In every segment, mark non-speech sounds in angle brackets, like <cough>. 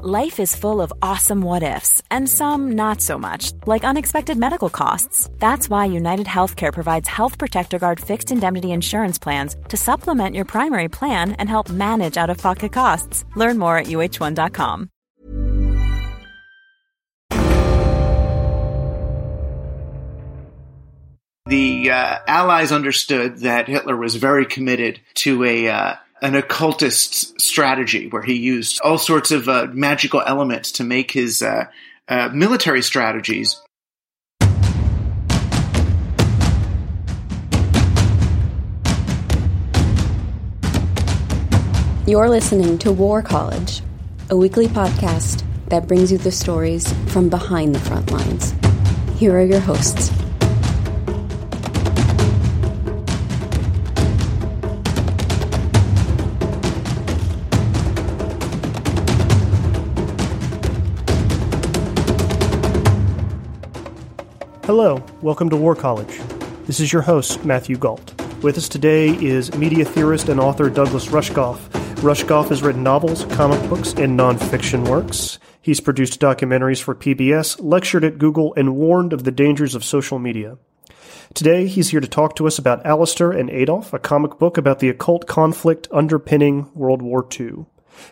Life is full of awesome what ifs, and some not so much, like unexpected medical costs. That's why United Healthcare provides Health Protector Guard fixed indemnity insurance plans to supplement your primary plan and help manage out of pocket costs. Learn more at uhone.com. The uh, Allies understood that Hitler was very committed to a uh, an occultist strategy where he used all sorts of uh, magical elements to make his uh, uh, military strategies. You're listening to War College, a weekly podcast that brings you the stories from behind the front lines. Here are your hosts. Hello, welcome to War College. This is your host, Matthew Gault. With us today is media theorist and author Douglas Rushkoff. Rushkoff has written novels, comic books, and nonfiction works. He's produced documentaries for PBS, lectured at Google, and warned of the dangers of social media. Today, he's here to talk to us about Aleister and Adolf, a comic book about the occult conflict underpinning World War II.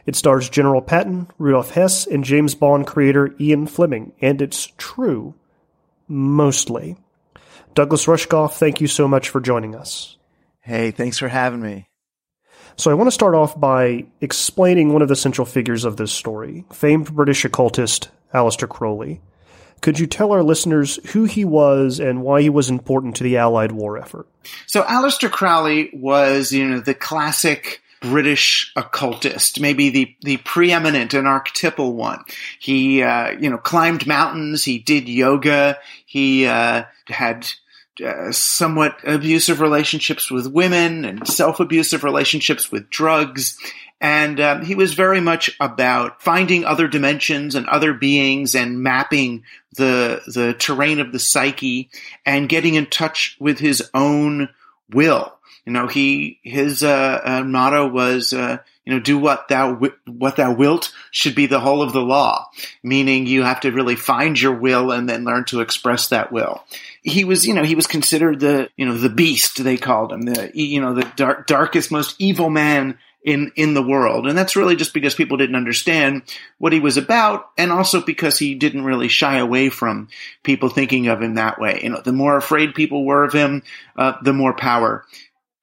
It stars General Patton, Rudolf Hess, and James Bond creator Ian Fleming, and it's true mostly. Douglas Rushkoff, thank you so much for joining us. Hey, thanks for having me. So, I want to start off by explaining one of the central figures of this story, famed British occultist Aleister Crowley. Could you tell our listeners who he was and why he was important to the Allied war effort? So, Aleister Crowley was, you know, the classic British occultist, maybe the, the preeminent and archetypal one. He, uh, you know, climbed mountains. He did yoga. He, uh, had, uh, somewhat abusive relationships with women and self-abusive relationships with drugs. And um, he was very much about finding other dimensions and other beings and mapping the the terrain of the psyche and getting in touch with his own will you know, he his uh, uh, motto was, uh, you know, do what thou what thou wilt should be the whole of the law. Meaning, you have to really find your will and then learn to express that will. He was, you know, he was considered the, you know, the beast. They called him the, you know, the dark, darkest, most evil man in in the world and that's really just because people didn't understand what he was about and also because he didn't really shy away from people thinking of him that way you know the more afraid people were of him uh, the more power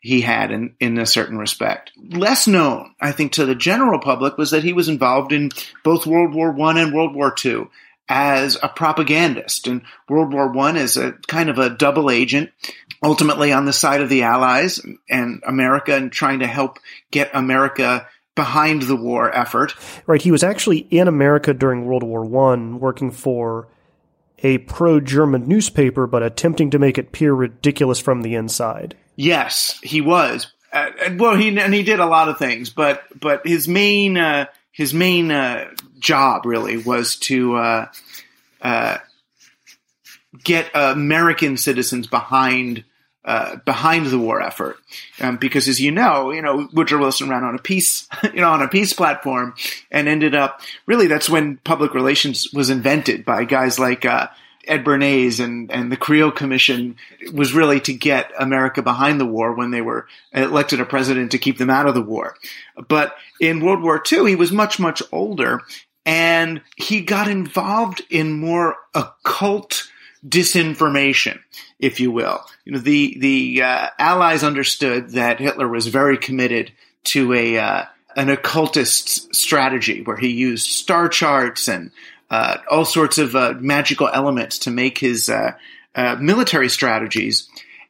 he had in, in a certain respect. Less known, I think, to the general public was that he was involved in both World War One and World War Two as a propagandist. And World War One as a kind of a double agent, ultimately on the side of the Allies and America and trying to help get America behind the war effort. Right. He was actually in America during World War One, working for a pro-German newspaper, but attempting to make it appear ridiculous from the inside. Yes, he was. Uh, well, he and he did a lot of things, but but his main uh, his main uh, job really was to uh, uh, get American citizens behind uh, behind the war effort, um, because as you know, you know Woodrow Wilson ran on a peace, <laughs> you know, on a peace platform, and ended up really that's when public relations was invented by guys like Ed Bernays and, and the Creel Commission was really to get America behind the war when they were elected a president to keep them out of the war. But in World War II, he was much, much older and he got involved in more occult disinformation, if you will. You know, the, the uh, Allies understood that Hitler was very committed to a, uh, an occultist strategy where he used star charts and uh, all sorts of uh, magical elements to make his uh, uh, military strategies.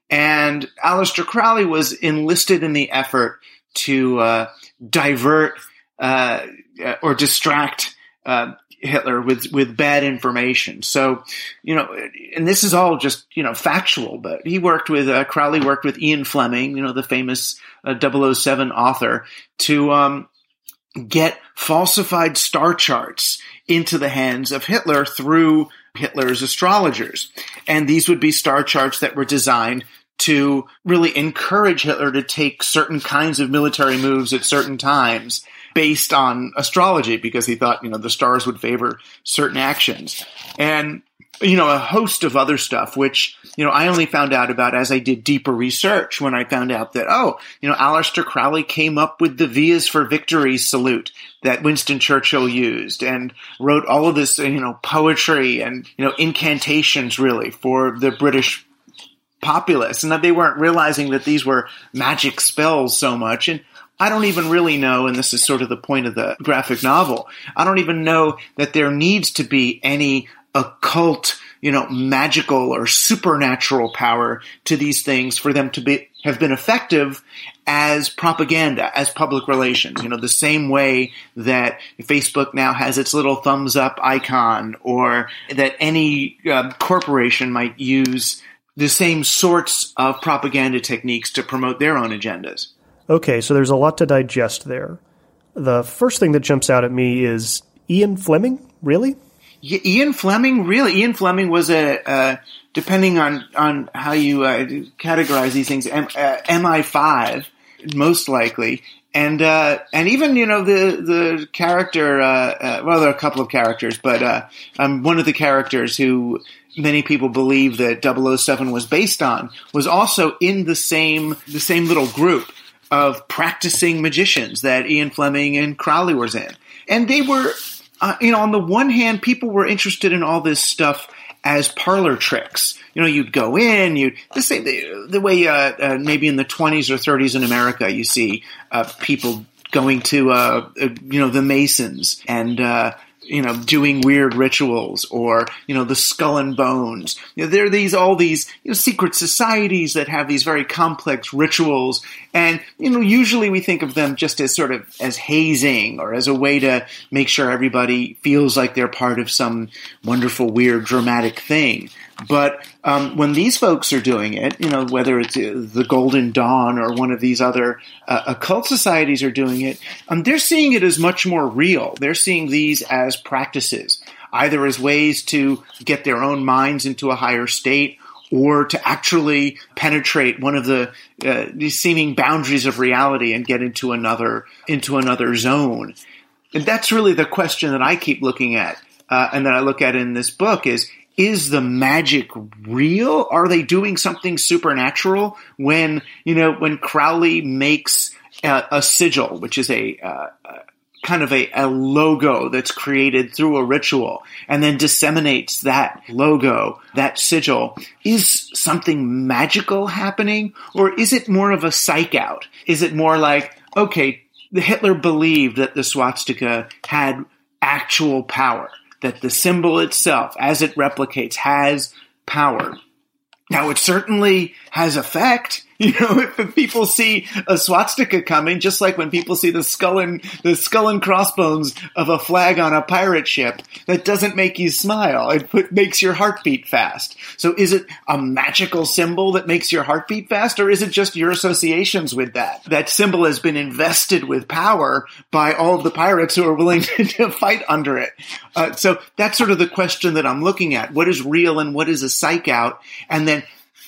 And Aleister Crowley was enlisted in the effort to uh, divert or distract Hitler with with bad information. So, you know, and this is all just you know factual. But he worked with uh, Crowley worked with Ian Fleming, you know, the famous uh, 007 author, to um, get falsified star charts into the hands of Hitler through Hitler's astrologers. And these would be star charts that were designed to really encourage Hitler to take certain kinds of military moves at certain times based on astrology because he thought, you know, the stars would favor certain actions. And, you know, a host of other stuff, which, you know, I only found out about as I did deeper research when I found out that, oh, you know, Aleister Crowley came up with the Vias for Victory salute that Winston Churchill used and wrote all of this, you know, poetry and, you know, incantations really for the British populace and that they weren't realizing that these were magic spells so much. And I don't even really know, and this is sort of the point of the graphic novel, I don't even know that there needs to be any occult, you know, magical or supernatural power to these things for them to be, have been effective as propaganda, as public relations. You know, the same way that Facebook now has its little thumbs up icon or that any uh, corporation might use the same sorts of propaganda techniques to promote their own agendas. Okay, so there's a lot to digest there. The first thing that jumps out at me is Ian Fleming, really? Yeah, Ian Fleming, really? Ian Fleming was a, uh, depending on, on how you uh, categorize these things, M- uh, MI5, most likely. And, uh, and even, you know, the, the character, uh, uh, well, there are a couple of characters, but, um, one of the characters who many people believe that 007 was based on was also in the same, the same little group of practicing magicians that Ian Fleming and Crowley was in. And they were, uh, you know, on the one hand, people were interested in all this stuff as parlor tricks. You know, you'd go in, you'd the same the, the way uh, uh, maybe in the 20s or 30s in America, you see uh, people going to uh, uh, you know the Masons and you know, doing weird rituals or, you know, the skull and bones. You know, there are these, all these, you know, secret societies that have these very complex rituals. And, you know, usually we think of them just as sort of as hazing or as a way to make sure everybody feels like they're part of some wonderful, weird, dramatic thing. But um, when these folks are doing it, you know, whether it's uh, the Golden Dawn or one of these other uh, occult societies are doing it, um, they're seeing it as much more real. They're seeing these as practices, either as ways to get their own minds into a higher state or to actually penetrate one of the uh, seeming boundaries of reality and get into another into another zone. And that's really the question that I keep looking at, uh, and that I look at in this book is is the magic real? Are they doing something supernatural when, you know, when Crowley makes a, a sigil, which is a, uh, kind of a, a logo that's created through a ritual and then disseminates that logo, that sigil. Is something magical happening or is it more of a psych out? Is it more like, okay, the Hitler believed that the swastika had actual power that the symbol itself, as it replicates, has power. Now, it certainly has effect. <laughs> You know, if people see a swastika coming, just like when people see the skull and the skull and crossbones of a flag on a pirate ship, that doesn't make you smile. It put, makes your heart beat fast. So, is it a magical symbol that makes your heart beat fast, or is it just your associations with that? That symbol has been invested with power by all of the pirates who are willing <laughs> to fight under it. Uh, so, that's sort of the question that I'm looking at. What is real and what is a psych out? And then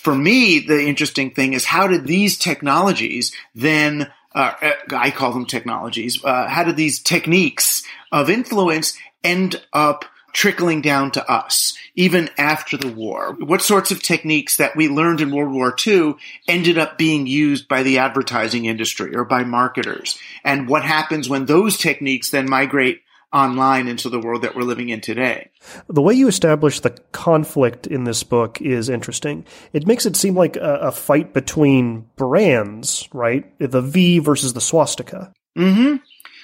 for me, the interesting thing is how did these technologies then, uh, I call them technologies, uh, how did these techniques of influence end up trickling down to us, even after the war? What sorts of techniques that we learned in World War II ended up being used by the advertising industry or by marketers? And what happens when those techniques then migrate online into the world that we're living in today. The way you establish the conflict in this book is interesting. It makes it seem like a, a fight between brands, right? The V versus the swastika. Mm-hmm.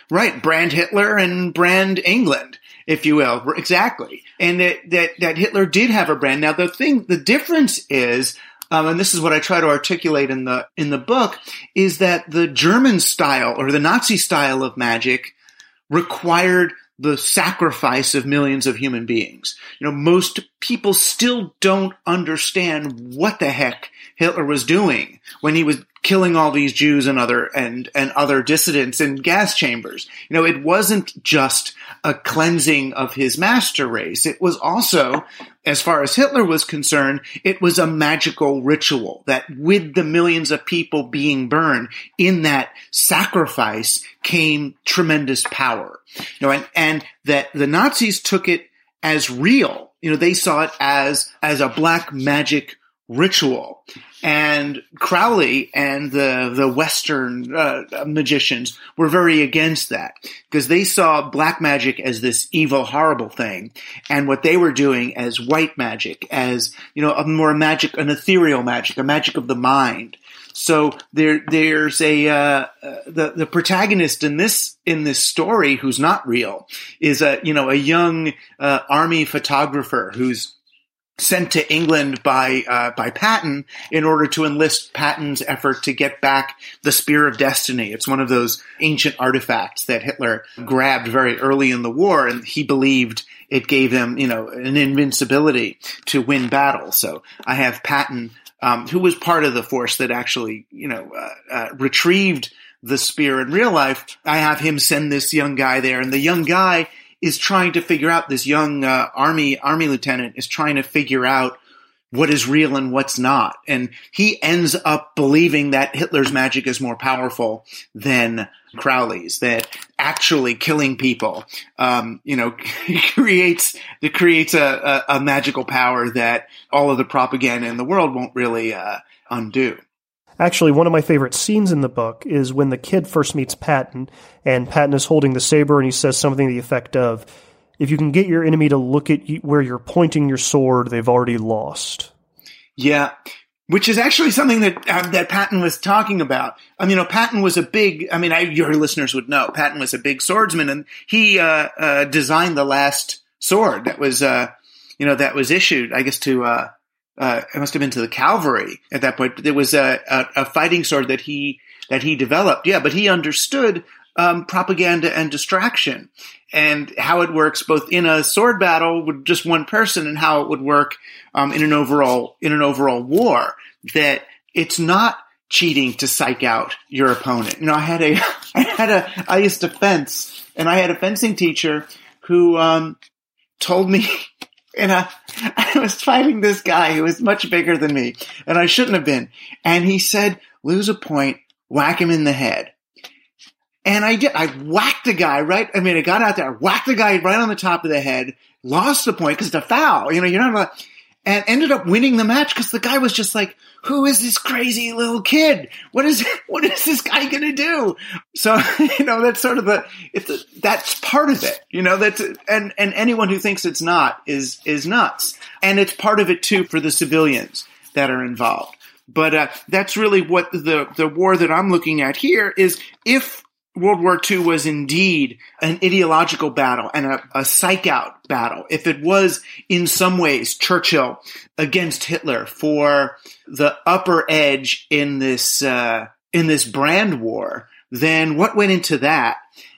Right. Brand Hitler and brand England, if you will. Exactly. And that, that, that Hitler did have a brand. Now, the thing, the difference is, um, and this is what I try to articulate in the in the book, is that the German style or the Nazi style of magic required the sacrifice of millions of human beings. You know, most people still don't understand what the heck Hitler was doing when he was killing all these Jews and other and and other dissidents in gas chambers. You know, it wasn't just a cleansing of his master race. It was also, as far as Hitler was concerned, it was a magical ritual that with the millions of people being burned in that sacrifice came tremendous power. You know, and, and that the Nazis took it as real. You know, they saw it as as a black magic ritual. And Crowley and the the Western uh, magicians were very against that because they saw black magic as this evil, horrible thing, and what they were doing as white magic, as you know, a more magic, an ethereal magic, a magic of the mind. So there, there's a uh, uh, the the protagonist in this in this story who's not real is a you know a young uh, army photographer who's sent to England by uh, by Patton in order to enlist Patton's effort to get back the Spear of Destiny. It's one of those ancient artifacts that Hitler grabbed very early in the war, and he believed it gave him, you know, an invincibility to win battles. So I have Patton, um, who was part of the force that actually, you know, uh, uh, retrieved the spear in real life. I have him send this young guy there, and the young guy is trying to figure out this young uh, army army lieutenant is trying to figure out what is real and what's not. And he ends up believing that hitler's magic is more powerful than crowley's that actually killing people um, you know <laughs> creates it creates a, a, a, magical power that all of the propaganda in the world won't really uh, undo Actually, one of my favorite scenes in the book is when the kid first meets Patton, and Patton is holding the saber, and he says something to the effect of, If you can get your enemy to look at you where you're pointing your sword, they've already lost. Yeah. Which is actually something that uh, that Patton was talking about. I mean, you know, Patton was a big. I mean, I, your listeners would know Patton was a big swordsman, and he uh, uh, designed the last sword that was, uh, you know, that was issued, I guess, to uh, it must have been to the cavalry at that point. There was a, a, a, fighting sword that he that he developed. Yeah, but he understood um, propaganda and distraction and how it works both in a sword battle with just one person and how it would work um, in an overall in an overall war. That it's not cheating to psych out your opponent. You know, I had a <laughs> I had a I used to fence and I had a fencing teacher who um, told me <laughs> and I, <laughs> I was fighting this guy who was much bigger than me, and I shouldn't have been. And he said, lose a point, whack him in the head. And I did. I whacked the guy right. I mean, I got out there, whacked the guy right on the top of the head, lost the point because it's a foul. You know, you're not and ended up winning the match because the guy was just like, "Who is this crazy little kid? What is <laughs> what is this guy going to do?" So <laughs> you know that's sort of the it's a, that's part of it. You know that's and and anyone who thinks it's not is is nuts, and it's part of it too for the civilians that are involved. But uh, that's really what the the war that I'm looking at here is if World War II was indeed an ideological battle and a, a psych out battle. If it was in some ways Churchill against Hitler for the upper edge in this, uh, in this brand war, then what went into that?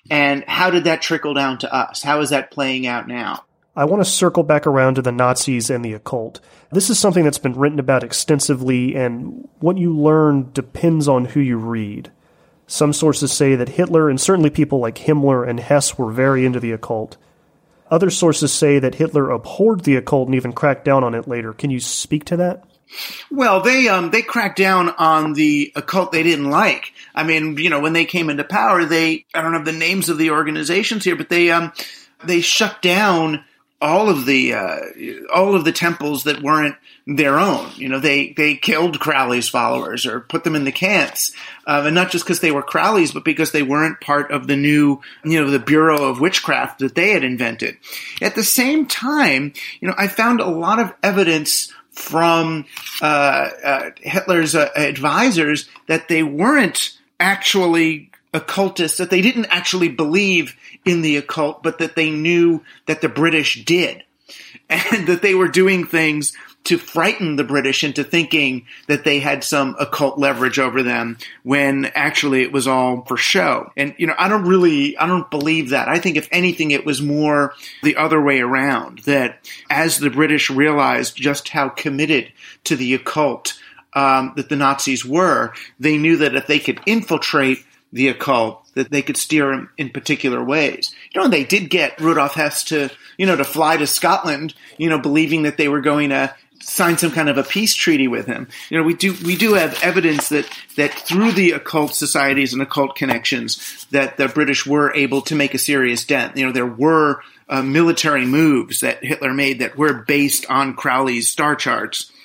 And how did that trickle down to us? How is that playing out now? I want to circle back around to the Nazis and the occult. This is something that's been written about extensively, and what you learn depends on who you read. Some sources say that Hitler and certainly people like Himmler and Hess were very into the occult. Other sources say that Hitler abhorred the occult and even cracked down on it later. Can you speak to that? Well, they um they cracked down on the occult they didn't like. I mean, you know, when they came into power, they I don't have the names of the organizations here, but they um they shut down all of the uh, all of the temples that weren't their own. You know, they they killed Crowley's followers or put them in the camps, uh, and not just because they were Crowley's, but because they weren't part of the new, you know, the Bureau of Witchcraft that they had invented. At the same time, you know, I found a lot of evidence from uh, uh Hitler's uh, advisors that they weren't actually occultists, that they didn't actually believe in the occult, but that they knew that the British did. And that they were doing things to frighten the British into thinking that they had some occult leverage over them when actually it was all for show. And, you know, I don't really, I don't believe that. I think if anything, it was more the other way around that as the British realized just how committed to the occult um, that the Nazis were, they knew that if they could infiltrate the occult, that they could steer him in particular ways. You know, they did get Rudolf Hess to, you know, to fly to Scotland, you know, believing that they were going to sign some kind of a peace treaty with him. You know, we do we do have evidence that that through the occult societies and occult connections that the British were able to make a serious dent. You know, there were uh, military moves that Hitler made that were based on Crowley's star charts. <laughs>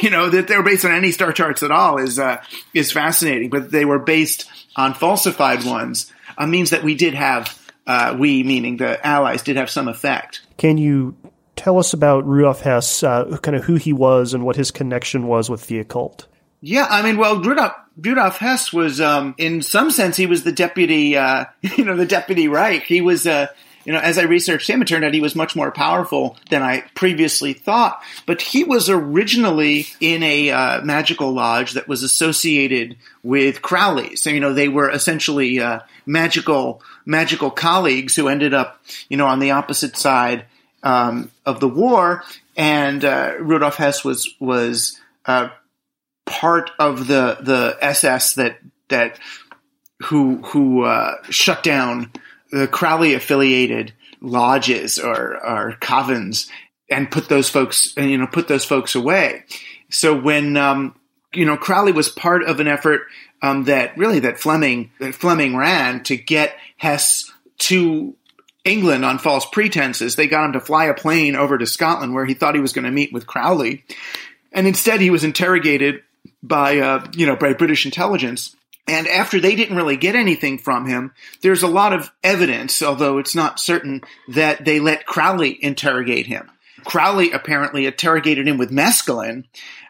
You know that they were based on any star charts at all is uh, is fascinating, but they were based on falsified ones. Uh, means that we did have uh, we, meaning the Allies, did have some effect. Can you tell us about Rudolf Hess, uh, kind of who he was and what his connection was with the occult? Yeah, I mean, well, Rudolf, Rudolf Hess was, um, in some sense, he was the deputy, uh, <laughs> you know, the deputy Reich. He was, uh, you know, as I researched him, it turned out he was much more powerful than I previously thought. But he was originally in a uh, magical lodge that was associated with Crowley. So, you know, they were essentially uh, magical, magical colleagues who ended up, you know, on the opposite side um, of the war. And uh, Rudolf Hess was was uh, part of the the SS that that who who uh, shut down the Crowley affiliated lodges or, or covens and put those folks, you know, put those folks away. So when, um, you know, Crowley was part of an effort um, that really that Fleming that Fleming ran to get Hess to England on false pretenses. They got him to fly a plane over to Scotland where he thought he was going to meet with Crowley, and instead he was interrogated by uh, you know by British intelligence and after they didn't really get anything from him, there's a lot of evidence, although it's not certain, that they let Crowley interrogate him. Crowley apparently interrogated him with mescaline,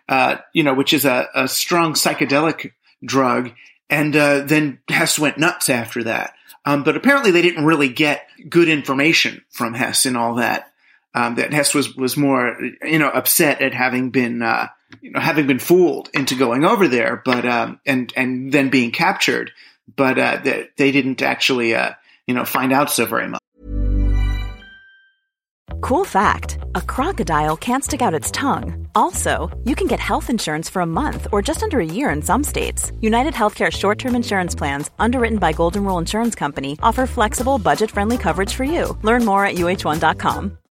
uh, you know, which is a, a strong psychedelic drug, and uh, then Hess went nuts after that. Um, but apparently they didn't really get good information from Hess and all that. Um, that Hess was was more, you know, upset at having been uh, you know, having been fooled into going over there, but um, and and then being captured, but uh, they, they didn't actually uh, you know find out so very much. Cool fact: A crocodile can't stick out its tongue. Also, you can get health insurance for a month or just under a year in some states. United Healthcare short-term insurance plans, underwritten by Golden Rule Insurance Company, offer flexible, budget-friendly coverage for you. Learn more at uhone.com.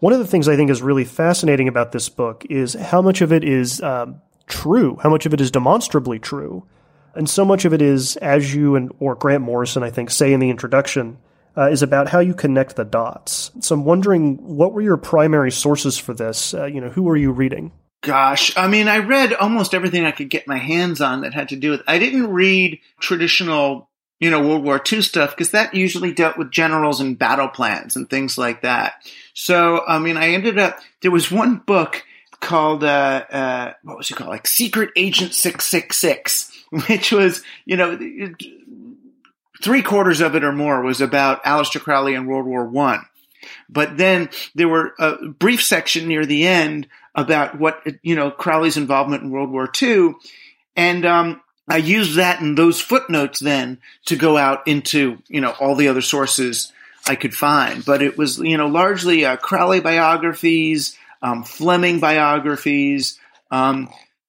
One of the things I think is really fascinating about this book is how much of it is um, true, how much of it is demonstrably true, and so much of it is, as you and or Grant Morrison, I think, say in the introduction, uh, is about how you connect the dots. So I'm wondering, what were your primary sources for this? Uh, you know, who were you reading? Gosh, I mean, I read almost everything I could get my hands on that had to do with. I didn't read traditional, you know, World War II stuff because that usually dealt with generals and battle plans and things like that. So, I mean, I ended up there was one book called uh, uh, what was it called, like Secret Agent Six Six Six, <laughs> which was you know three quarters of it or more was about Aleister Crowley and World War One. But then there were a brief section near the end about what you know Crowley's involvement in World War II, and um, I used that in those footnotes then to go out into you know all the other sources I could find. But it was you know largely uh, Crowley biographies, um, Fleming biographies. Um,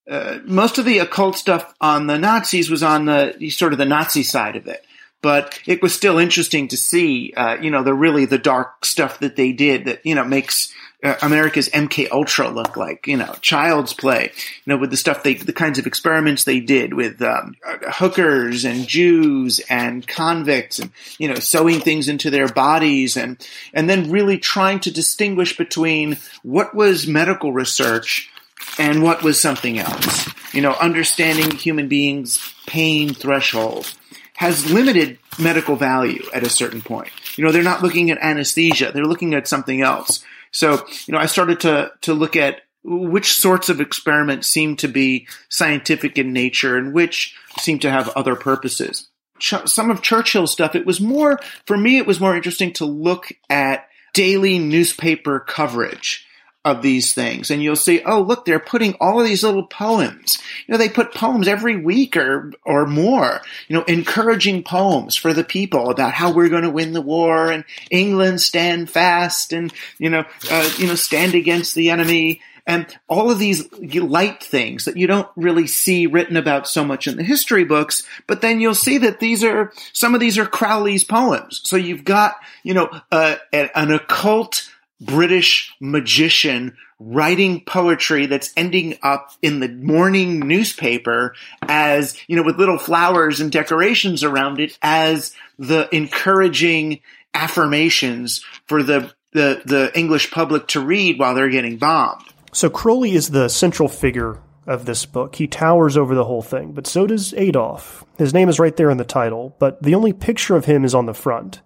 uh, most of the occult stuff on the Nazis was on the sort of the Nazi side of it but it was still interesting to see, uh, you know, the really the dark stuff that they did that you know makes uh, America's MK Ultra look like, you know, child's play, you know, with the stuff they, the kinds of experiments they did with um, hookers and Jews and convicts, and you know, sewing things into their bodies, and and then really trying to distinguish between what was medical research and what was something else. You know, understanding human beings' pain threshold has limited medical value at a certain point. You know, they're not looking at anesthesia, they're looking at something else. So, you know, I started to, to look at which sorts of experiments seem to be scientific in nature and which seem to have other purposes. Ch- some of Churchill's stuff, it was more, for me, it was more interesting to look at daily newspaper coverage of these things. And you'll see, oh, look, they're putting all of these little poems. You know, they put poems every week or, or more, you know, encouraging poems for the people about how we're going to win the war and England stand fast and, you know, uh, you know, stand against the enemy and all of these light things that you don't really see written about so much in the history books, but then you'll see that these are, some of these are Crowley's poems. So you've got, you know, uh, an occult British magician writing poetry that's ending up in the morning newspaper as, you know, with little flowers and decorations around it as the encouraging affirmations for the, the, the English public to read while they're getting bombed. So Crowley is the central figure of this book. He towers over the whole thing, but so does Adolf. His name is right there in the title, but the only picture of him is on the front.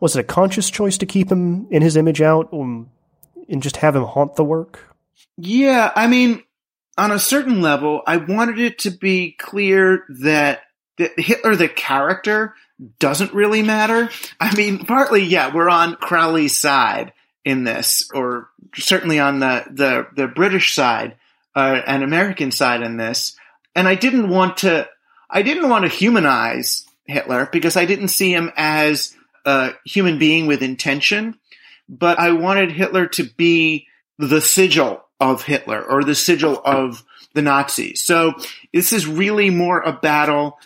Was it a conscious choice to keep him in his image out um, and just have him haunt the work? Yeah, I mean, on a certain level, I wanted it to be clear that, Hitler, the character, doesn't really matter. I mean, partly, yeah, we're on Crowley's side in this, or certainly on the the, the British side uh, and American side in this. And I didn't want to, I didn't want to humanize Hitler because I didn't see him as a human being with intention, but I wanted Hitler to be the sigil of Hitler or the sigil of the Nazis. So this is really more a battle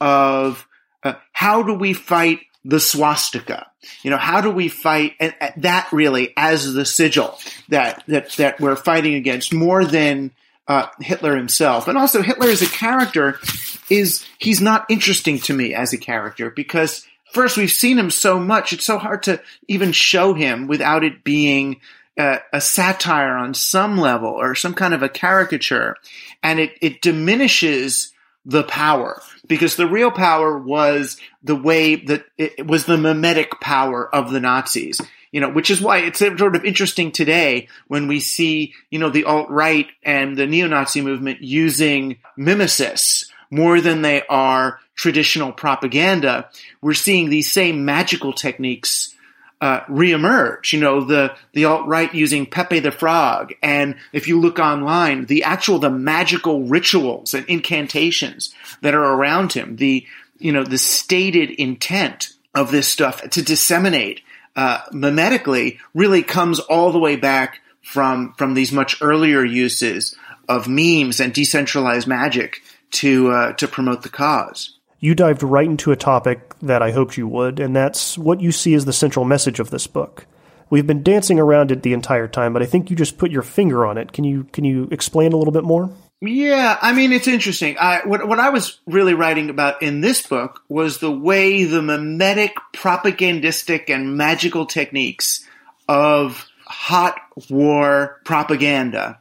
of uh, how do we fight the swastika? You know, how do we fight and, and that really as the sigil that that that we're fighting against more than uh, Hitler himself, and also Hitler as a character is he's not interesting to me as a character because first we've seen him so much; it's so hard to even show him without it being uh, a satire on some level or some kind of a caricature, and it it diminishes the power because the real power was the way that it was the mimetic power of the Nazis. You know, which is why it's sort of interesting today when we see, you know, the alt right and the neo Nazi movement using mimesis more than they are traditional propaganda. We're seeing these same magical techniques uh, reemerge. You know, the the alt right using Pepe the Frog, and if you look online, the actual the magical rituals and incantations that are around him, the you know the stated intent of this stuff to disseminate uh, mimetically really comes all the way back from from these much earlier uses of memes and decentralized magic to uh, to promote the cause you dived right into a topic that I hoped you would, and that's what you see as the central message of this book. We've been dancing around it the entire time, but I think you just put your finger on it. Can you can you explain a little bit more? Yeah, I mean it's interesting. I, what what I was really writing about in this book was the way the mimetic, propagandistic, and magical techniques of hot war propaganda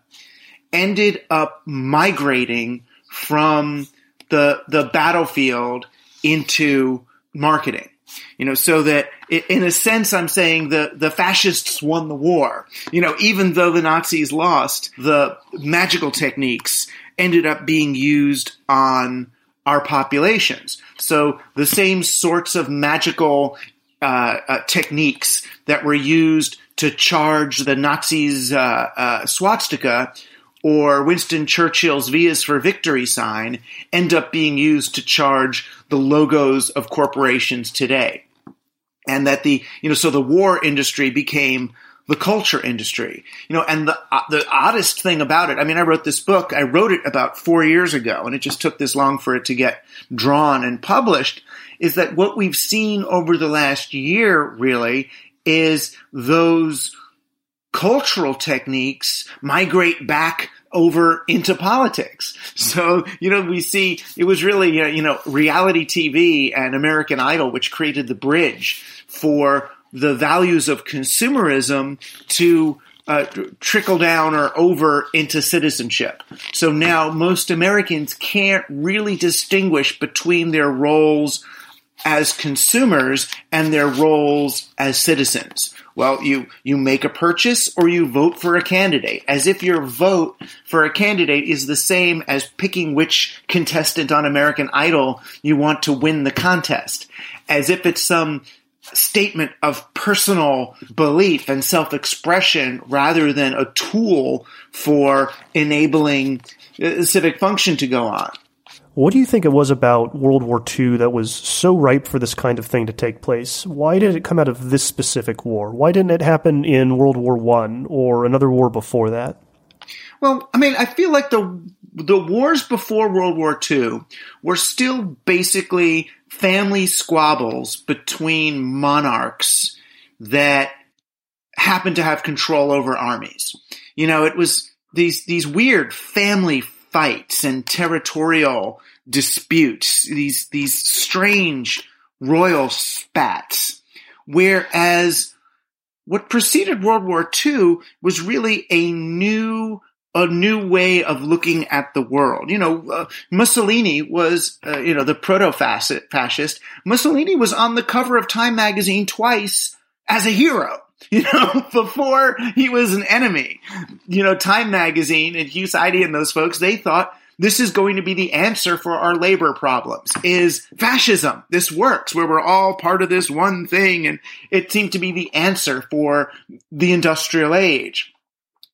ended up migrating from the the battlefield into marketing. You know, so that in a sense, I'm saying the, the fascists won the war. You know, even though the Nazis lost, the magical techniques ended up being used on our populations. So the same sorts of magical uh, uh, techniques that were used to charge the Nazis' uh, uh swastika or Winston Churchill's Vias for Victory sign end up being used to charge the logos of corporations today. And that the, you know, so the war industry became the culture industry, you know, and the, uh, the oddest thing about it, I mean, I wrote this book, I wrote it about four years ago, and it just took this long for it to get drawn and published, is that what we've seen over the last year, really, is those cultural techniques migrate back over into politics. <laughs> So, you know, we see it was really, uh, you know, reality TV and American Idol, which created the bridge for the values of consumerism to uh, trickle down or over into citizenship. So now most Americans can't really distinguish between their roles as consumers and their roles as citizens. Well, you, you make a purchase or you vote for a candidate, as if your vote for a candidate is the same as picking which contestant on American Idol you want to win the contest, as if it's some statement of personal belief and self-expression rather than a tool for enabling uh, civic function to go on. What do you think it was about World War II that was so ripe for this kind of thing to take place? Why did it come out of this specific war? Why didn't it happen in World War One or another war before that? Well, I mean, I feel like the the wars before World War II were still basically family squabbles between monarchs that happened to have control over armies. You know, it was these these weird family fights and territorial disputes, these, these strange royal spats. Whereas what preceded World War II was really a new a new way of looking at the world. You know, uh, Mussolini was, uh, you know, the proto-fascist. Mussolini was on the cover of Time magazine twice as a hero. <laughs> You know, before he was an enemy, you know, Time Magazine and Hugh Sidey and those folks, they thought this is going to be the answer for our labor problems is fascism. This works where we're all part of this one thing. And it seemed to be the answer for the industrial age.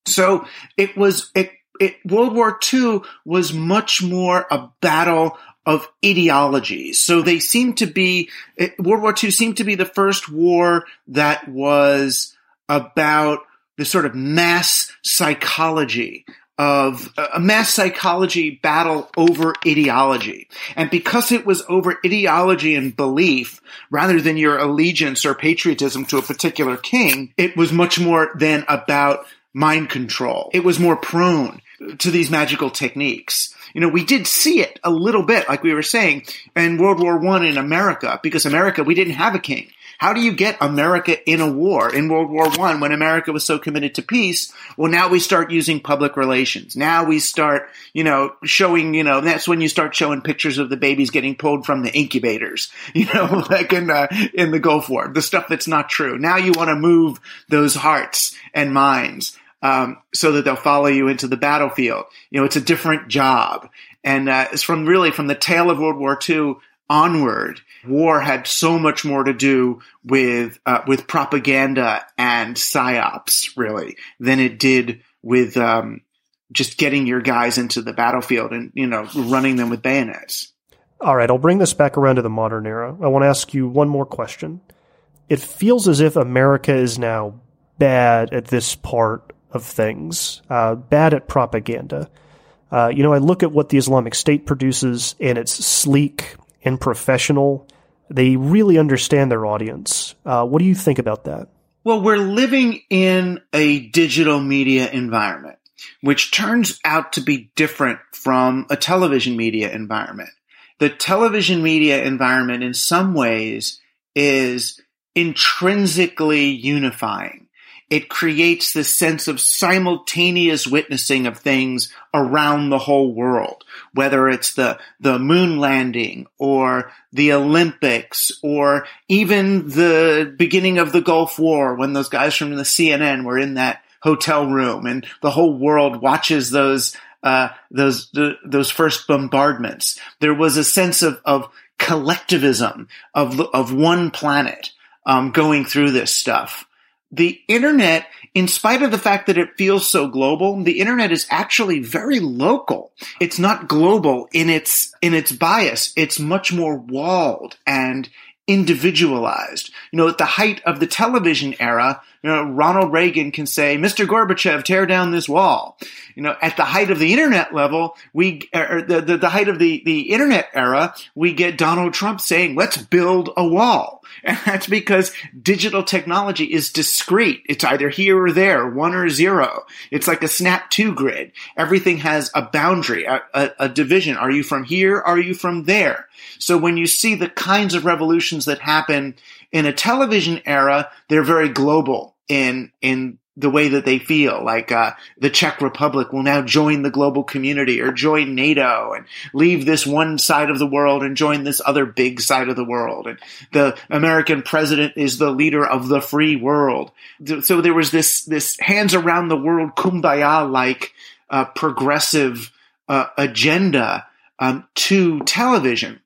So it was, it, it, World War II was much more a battle of ideologies. So they seem to be, eh, World War II seemed to be the first war that was about the sort of mass psychology of eh, a mass psychology battle over ideology. And because it was over ideology and belief rather than your allegiance or patriotism to a particular king, it was much more than about mind control. It was more prone to these magical techniques. You know, we did see it a little bit, like we were saying, in World War One in America, because America, we didn't have a king. How do you get America in a war in World War One when America was so committed to peace? Well, now we start using public relations. Now we start, you know, showing, you know, that's when you start showing pictures of the babies getting pulled from the incubators, <laughs> you know, <laughs> like in uh, in the Gulf War, the stuff that's not true. Now you want to move those hearts and minds um, so that they'll follow you into the battlefield. You know, it's a different job. And uh, it's from really from the tail of World War II onward, war had so much more to do with uh, with propaganda and psyops, really, than it did with um, just getting your guys into the battlefield and you know running them with bayonets. All right, I'll bring this back around to the modern era. I want to ask you one more question. It feels as if America is now bad at this part of things, uh, bad at propaganda. Uh, you know, I look at what the Islamic State produces, and it's sleek and professional. They really understand their audience. Uh, what do you think about that? Well, we're living in a digital media environment, which turns out to be different from a television media environment. The television media environment, in some ways, is intrinsically unifying it creates this sense of simultaneous witnessing of things around the whole world, whether it's the, the moon landing or the Olympics or even the beginning of the Gulf War when those guys from the CNN were in that hotel room and the whole world watches those uh, those those first bombardments. There was a sense of of collectivism of of one planet um, going through this stuff the internet, in spite of the fact that it feels so global, the internet is actually very local. It's not global in its, in its bias. It's much more walled and individualized. You know, at the height of the television era, you know, Ronald Reagan can say, Mr. Gorbachev, tear down this wall. You know, at the height of the internet level, we, or the, the, the height of the, the internet era, we get Donald Trump saying, let's build a wall. <laughs> And that's because digital technology is discrete. It's either here or there, one or zero. It's like a snap to grid. Everything has a boundary, a, a, a division. Are you from here? Are you from there? So when you see the kinds of revolutions that happen in a television era, they're very global in, in the way that they feel. Like uh, the Czech Republic will now join the global community or join NATO and leave this one side of the world and join this other big side of the world. And the American president is the leader of the free world. So there was this this hands around the world kumbaya like uh, progressive uh, agenda um, to television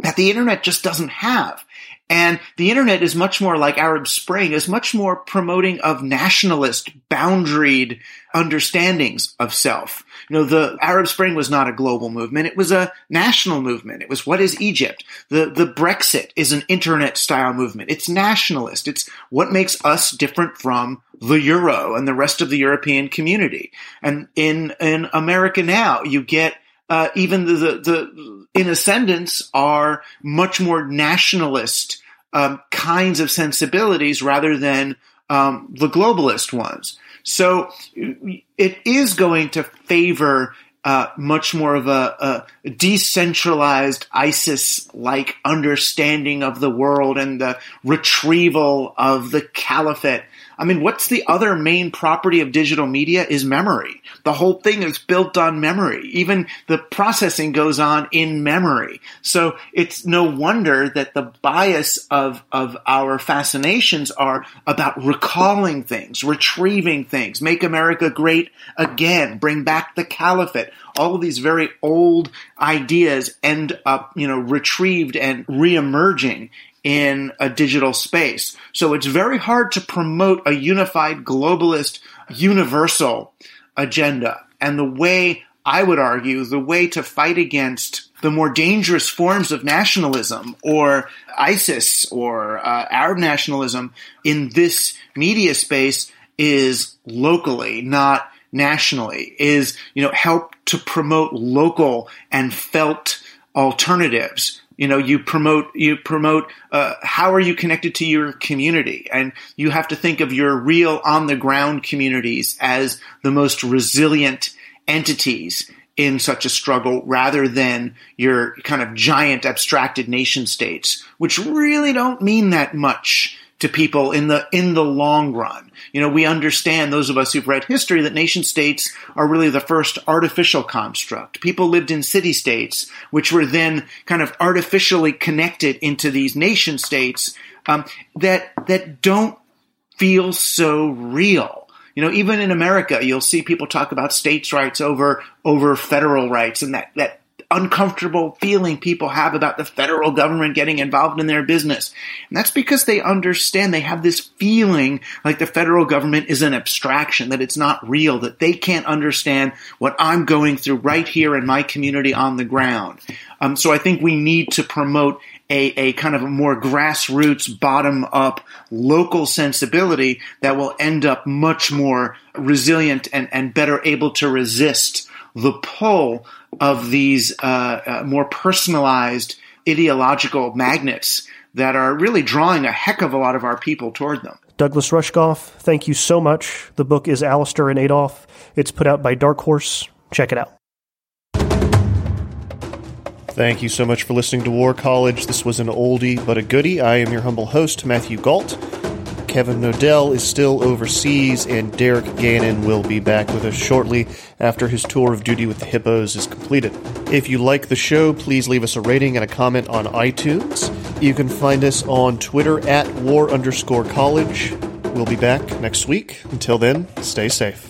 that the internet just doesn't have. And the internet is much more like Arab Spring, is much more promoting of nationalist, boundaried understandings of self. You know, the Arab Spring was not a global movement. It was a national movement. It was what is Egypt? The, the Brexit is an internet style movement. It's nationalist. It's what makes us different from the Euro and the rest of the European community. And in, in America now, you get uh, even the, the, the in ascendance are much more nationalist um, kinds of sensibilities rather than um, the globalist ones. So it is going to favor uh, much more of a, a decentralized ISIS-like understanding of the world and the retrieval of the caliphate I mean, what's the other main property of digital media is memory. The whole thing is built on memory. Even the processing goes on in memory. So it's no wonder that the bias of, of our fascinations are about recalling things, retrieving things, make America great again, bring back the caliphate. All of these very old ideas end up, you know, retrieved and reemerging in a digital space. So it's very hard to promote a unified globalist universal agenda. And the way I would argue the way to fight against the more dangerous forms of nationalism or ISIS or uh, Arab nationalism in this media space is locally, not nationally, is, you know, help to promote local and felt alternatives you know you promote you promote uh, how are you connected to your community? And you have to think of your real on the ground communities as the most resilient entities in such a struggle rather than your kind of giant abstracted nation states which really don't mean that much to people in the in the long run. You know, we understand those of us who've read history that nation states are really the first artificial construct. People lived in city states, which were then kind of artificially connected into these nation states um, that that don't feel so real. You know, even in America, you'll see people talk about states' rights over over federal rights, and that that uncomfortable feeling people have about the federal government getting involved in their business. And that's because they understand they have this feeling like the federal government is an abstraction, that it's not real, that they can't understand what I'm going through right here in my community on the ground. Um, so I think we need to promote a, a kind of a more grassroots, bottom up, local sensibility that will end up much more resilient and, and better able to resist the pull of these uh, uh, more personalized ideological magnets that are really drawing a heck of a lot of our people toward them. Douglas Rushkoff, thank you so much. The book is Aleister and Adolf. It's put out by Dark Horse. Check it out. Thank you so much for listening to War College. This was an oldie but a goodie. I am your humble host, Matthew Gault. Kevin Knodell is still overseas, and Derek Gannon will be back with us shortly after his tour of duty with the Hippos is completed. If you like the show, please leave us a rating and a comment on iTunes. You can find us on Twitter at war underscore college. We'll be back next week. Until then, stay safe.